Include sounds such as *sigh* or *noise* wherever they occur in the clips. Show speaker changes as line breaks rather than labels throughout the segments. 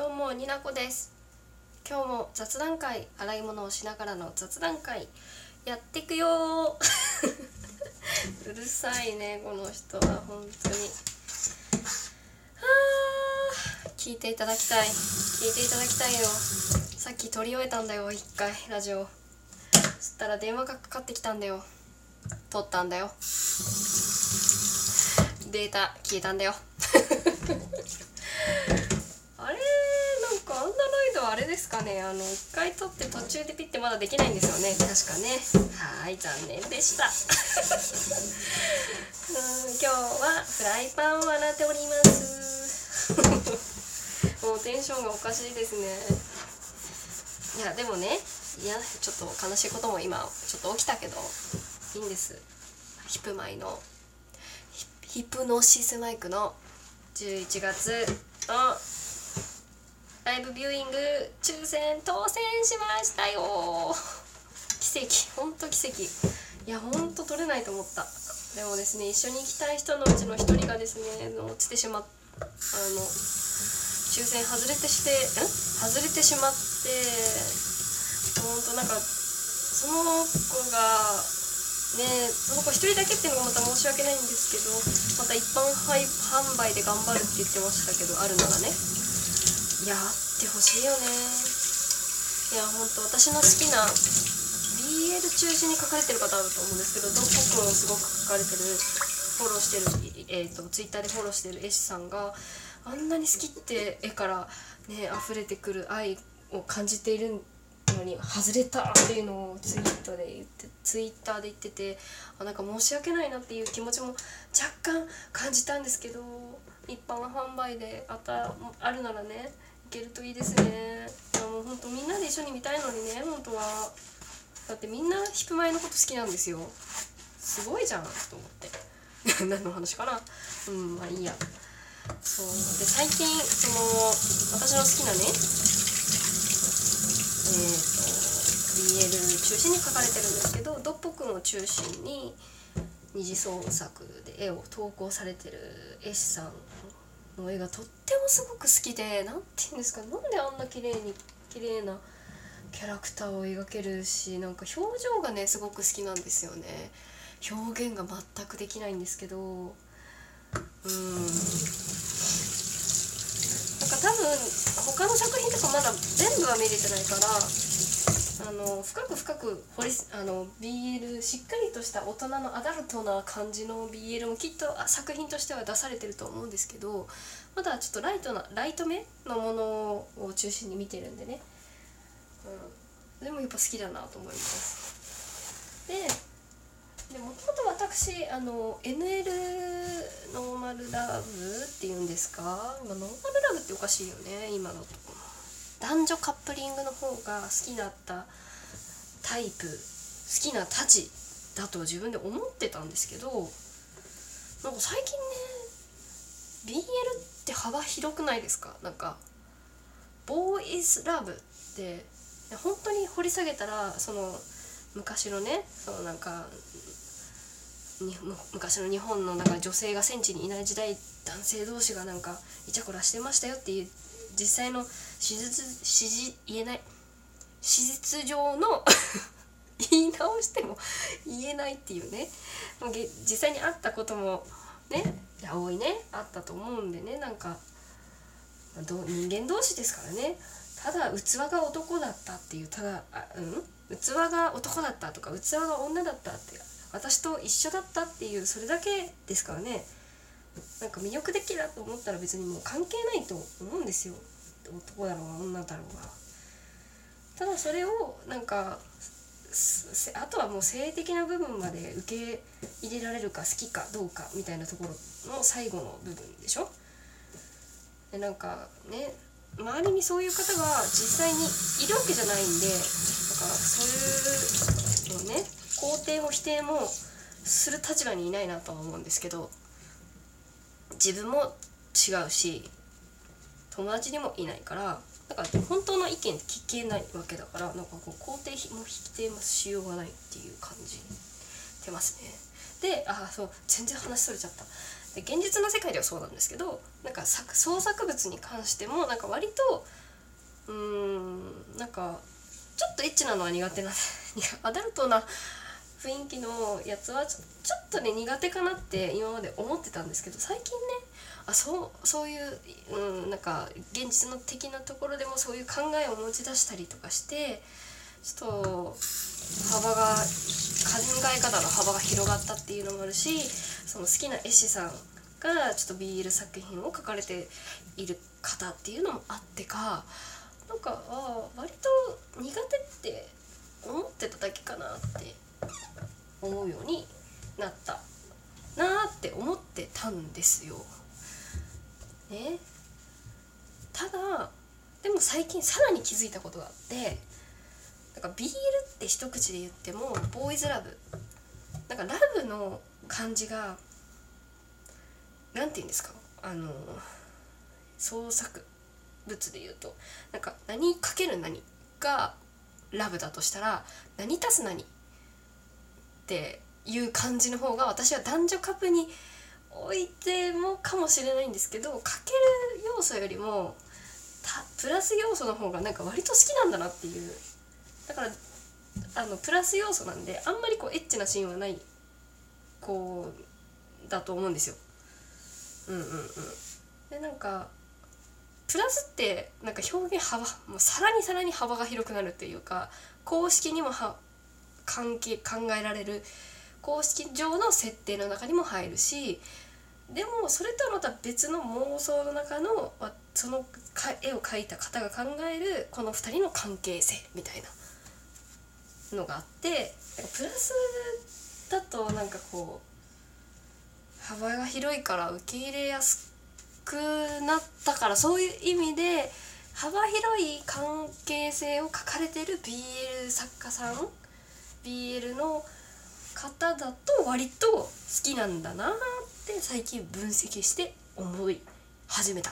どうもになこです。今日も雑談会洗い物をしながらの雑談会やっていくよ *laughs* うるさいねこの人は本当に。あ聞いていただきたい。聞いていただきたいよ。さっき撮り終えたんだよ一回ラジオ。そしたら電話がかかってきたんだよ。撮ったんだよ。データ消えたんだよあれなんかあんなラあれですかねあの一回撮って途中でピッてまだできないんですよね。確かね。はい残念でした。*laughs* うん今日はフライパンを洗っております。*laughs* もうテンションがおかしいですね。いやでもねいやちょっと悲しいことも今ちょっと起きたけどいいんです。ヒップマイのヒップノシスマイクの11月のライブビューイング抽選当選しましたよ。*laughs* 奇跡ほんと奇跡。いやほんと取れないと思った。でもですね一緒に行きたい人のうちの一人がですね落ちてしまっあの抽選外れてしてん？外れてしまってほんとなんかその子がねその子一人だけっていうのがまた申し訳ないんですけどまた一般販売で頑張るって言ってましたけどあるならね。いやあってほしいよね。いやほんと私の好きな BL 中心に書かれてる方あると思うんですけどどっこくんすごく書かれてるフォローしてる、えーと、ツイッターでフォローしてる絵師さんがあんなに好きって絵からね溢れてくる愛を感じているのに外れたっていうのをツイートで言ってツイッターで言っててあなんか申し訳ないなっていう気持ちも若干感じたんですけど一般販売であたあるならねけるといいですね。もうほんとみんなで一緒に見たいのにね本当は。だってみんなヒップマイのこと好きなんですよ。すごいじゃんと思って。*laughs* 何の話かな。うんまあいいや。そう。で最近その私の好きなねえーと、BL 中心に描かれてるんですけどドッポくんを中心に二次創作で絵を投稿されてる絵師さんの絵がとってもすごく好きで何て言うんですかなんであんな綺麗に綺麗なキャラクターを描けるしなんか表情がねすごく好きなんですよね。表現が全くできないんですけど。うん。なんか多分他の作品とかまだ全部は見れてないからあの深く深く掘りあの BL しっかりとした大人のアダルトな感じの BL もきっと作品としては出されてると思うんですけどまだちょっとライトなライト目のものを中心に見てるんでね、うん、でもやっぱ好きだなと思います。でもともと私あの NL ノーマルラブっていうんですか？今ノーマルラブっておかしいよね今のとこ。男女カップリングの方が好きだったタイプ好きなたちだと自分で思ってたんですけどなんか最近ね BL って幅広くないですか？なんかボーイズラブって本当に掘り下げたらその昔のねそのなんか昔の日本のなんか女性が戦地にいない時代男性同士がなんかイチャコラしてましたよっていう実際の史実史実言えない。史実上の *laughs* 言い直しても言えないっていうね。実際にあったこともね多いね。あったと思うんでね。なんか人間同士ですからね。ただ器が男だったっていうただあうん？器が男だったとか器が女だったって私と一緒だったっていうそれだけですからね。なんか魅力的だと思ったら別にもう関係ないと思うんですよ。男だろうが女だろうが。ただそれをなんかあとはもう性的な部分まで受け入れられるか好きかどうかみたいなところの最後の部分でしょ。でなんかね周りにそういう方が実際にいるわけじゃないんでだからそういうのね肯定も否定もする立場にいないなとは思うんですけど自分も違うし友達にもいないからだから本当の意見聞けないわけだからなんかこう肯定も否定もしようがないっていう感じてますね。でああそう全然話それちゃった。で現実の世界ではそうなんですけどなんか作創作物に関してもなんか割とうーんなんかちょっとエッチなのは苦手な *laughs* アダルトな雰囲気のやつはちょっとね苦手かなって今まで思ってたんですけど最近ねあそうそういう、うん、なんか現実の的なところでもそういう考えを持ち出したりとかしてちょっと幅が考え方の幅が広がったっていうのもあるしその好きな絵師さんがちょっと BL 作品を描かれている方っていうのもあってかなんかあ割と苦手って思ってただけかなって思うようになったなーって思ってたんですよ。ね。ただでも最近さらに気づいたことがあってなんか BL って一口で言ってもボーイズラブ。なんかラブの感じが何て言うんですか？あの創作物で言うと。なんか何かける何がラブだとしたら何足す何っていう感じの方が私は男女カップに置いてもかもしれないんですけどかける要素よりもプラス要素の方がなんか割と好きなんだなっていうだからあのプラス要素なんであんまりこうエッチなシーンはないこうだと思うんですよ。うんうんうん。でなんかプラスってなんか表現幅もうさらにさらに幅が広くなるっていうか公式にもは関係考えられる公式上の設定の中にも入るしでもそれとはまた別の妄想の中のその絵を描いた方が考えるこの2人の関係性みたいなのがあってプラスだとなんかこう幅が広いから受け入れやすくなったからそういう意味で幅広い関係性を書かれてる BL 作家さん BL の方だと割と好きなんだなって最近分析して思い始めた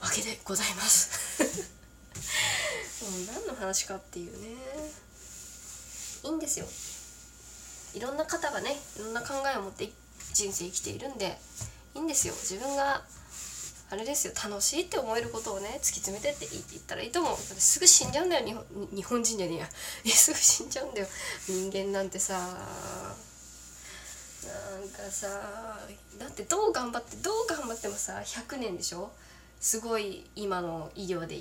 わけでございます。*laughs* もう何の話かっていうね。いいんですよ。いろんな方がねいろんな考えを持って人生生きているんでいいんですよ。自分があれですよ楽しいって思えることをね突き詰めてって言ったらいいと思う。すぐ死んじゃうんだよ日本日本人じゃねえや。*laughs* すぐ死んじゃうんだよ。人間なんてさなんかさだってどう頑張ってどう頑張ってもさ100年でしょ？すごい今の医療で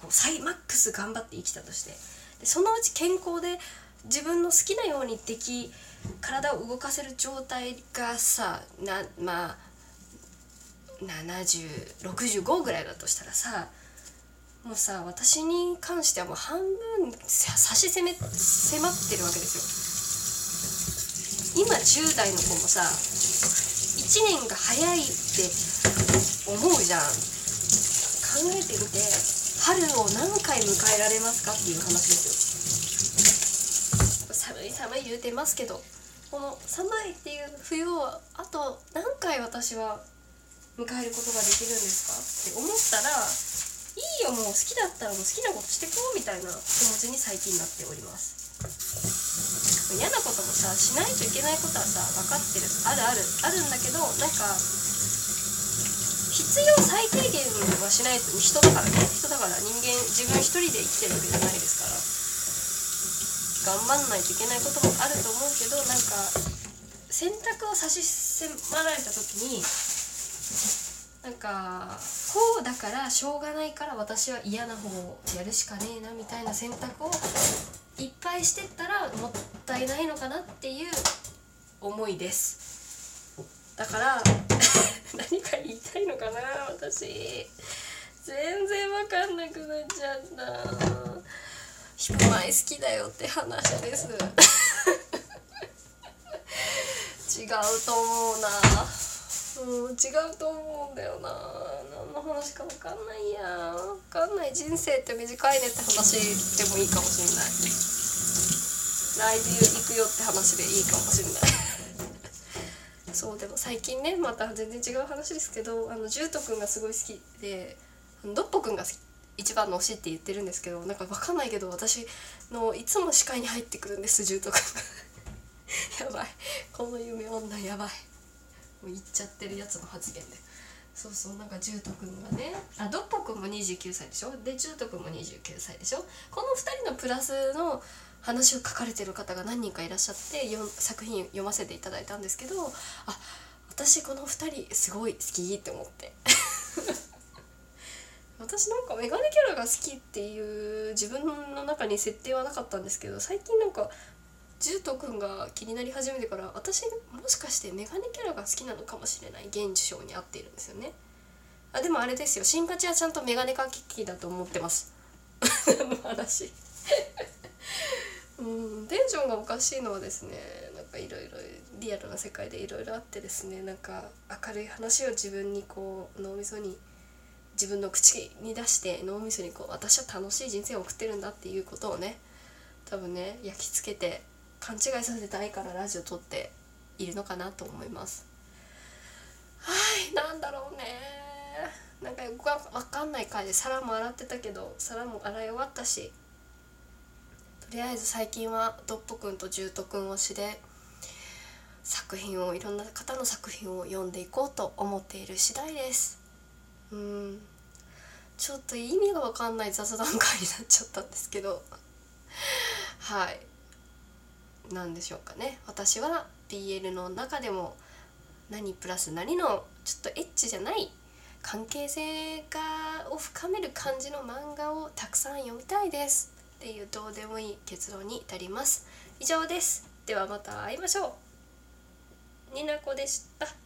こう最マックス頑張って生きたとして。でそのうち健康で自分の好きなようにでき体を動かせる状態がさなまあ7065ぐらいだとしたらさもうさ私に関してはもう半分差し迫ってるわけですよ。今10代の子もさ1年が早いって思うじゃん。考えてみて春を何回迎えられますかっていう話ですよ。寒い寒い言うてますけどこの寒いっていう冬をあと何回私は迎えることができるんですかって思ったらいいよもう好きだったらもう好きなことしてこうみたいな気持ちに最近なっております。嫌なこともさしないといけないことはさ分かってる。あるある。あるんだけどなんか必要最低限はしないと人だからね。人だから人間自分一人で生きてるわけじゃないですから。頑張んないといけないこともあると思うけどなんか選択を差し迫られた時になんかこうだからしょうがないから私は嫌な方をやるしかねえなみたいな選択をいっぱいしてったらもったいないのかなっていう思いです。だから *laughs* 何か言いたいのかな私。全然わかんなくなっちゃった。ヒップマイ好きだよって話です。*laughs* 違うと思うな。うん違うと思うんだよな。何の話か分かんないや。分かんない。人生って短いねって話でもいいかもしれない。ライブ行くよって話でいいかもしれない。*laughs* そうでも最近ねまた全然違う話ですけどあのジュート君がすごい好きでドッポ君が一番の推しって言ってるんですけどなんか分かんないけど私のいつも視界に入ってくるんですジュート君が。*laughs* やばい。この夢女やばい。言っちゃってるやつの発言で。そうそうなんかジュート君がね。あドッポ君も29歳でしょ？でジュート君も29歳でしょ？この2人のプラスの話を書かれてる方が何人かいらっしゃってよ作品読ませていただいたんですけどあ私この2人すごい好きって思って。*laughs* 私なんかメガネキャラが好きっていう自分の中に設定はなかったんですけど最近なんかジュート君が気になり始めてから私もしかしてメガネキャラが好きなのかもしれない現象に合っているんですよね。あでもあれですよ。新勝はちゃんとメガネかきだと思ってます。*laughs* 話。うんテンションがおかしいのはですねなんかいろいろリアルな世界でいろいろあってですねなんか明るい話を自分にこう脳みそに自分の口に出して脳みそにこう私は楽しい人生を送ってるんだっていうことをね多分ね焼き付けて勘違いさせたいからラジオ撮っているのかなと思います。はいなんだろうね。なんかよくわかんない回で皿も洗ってたけど皿も洗い終わったし。とりあえず最近はドッポくんとジュートくん推しで作品をいろんな方の作品を読んでいこうと思っている次第です。うん。ちょっと意味が分かんない雑談会になっちゃったんですけど。はい。何でしょうかね。私は BL の中でも何プラス何のちょっとエッチじゃない関係性がを深める感じの漫画をたくさん読みたいですっていうどうでもいい結論に至ります。以上です。ではまた会いましょう。になこでした。